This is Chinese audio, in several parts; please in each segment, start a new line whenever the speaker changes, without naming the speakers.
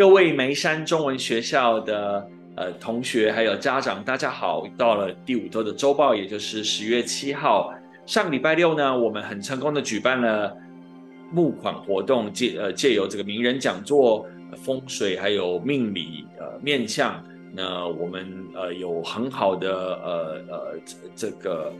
各位眉山中文学校的呃同学还有家长，大家好！到了第五周的周报，也就是十月七号，上礼拜六呢，我们很成功的举办了募款活动，借呃借由这个名人讲座、风水还有命理呃面相，那我们呃有很好的呃呃这个。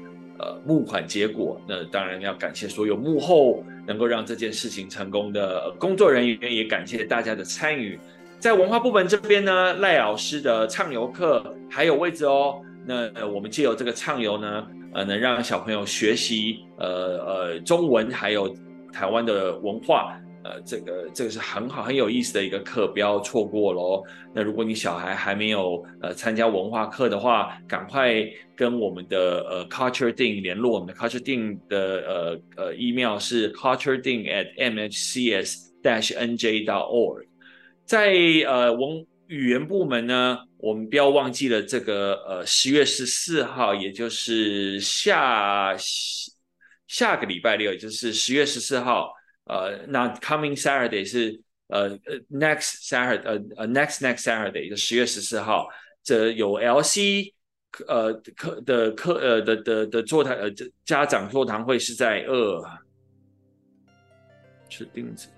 呃，募款结果，那当然要感谢所有幕后能够让这件事情成功的工作人员，也感谢大家的参与。在文化部门这边呢，赖老师的畅游课还有位置哦。那我们借由这个畅游呢，呃，能让小朋友学习呃呃中文，还有台湾的文化。呃，这个这个是很好很有意思的一个课，不要错过喽。那如果你小孩还没有呃参加文化课的话，赶快跟我们的呃 Culture Ding 联络。我们的 Culture Ding 的呃呃 email 是 Culture Ding at mhcs dash nj dot org。在呃文语言部门呢，我们不要忘记了这个呃十月十四号，也就是下下个礼拜六，也就是十月十四号。呃，那 coming Saturday 是呃 next Saturday 呃呃 next next Saturday 就十月十四号，这有 LC 呃课的课呃的的的座谈呃家长座谈会是在二是钉子